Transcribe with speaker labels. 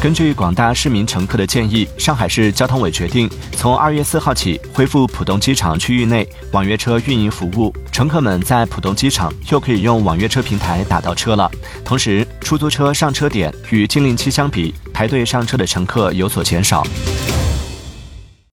Speaker 1: 根据广大市民乘客的建议，上海市交通委决定从二月四号起恢复浦东机场区域内网约车运营服务。乘客们在浦东机场又可以用网约车平台打到车了。同时，出租车上车点与禁令期相比，排队上车的乘客有所减少。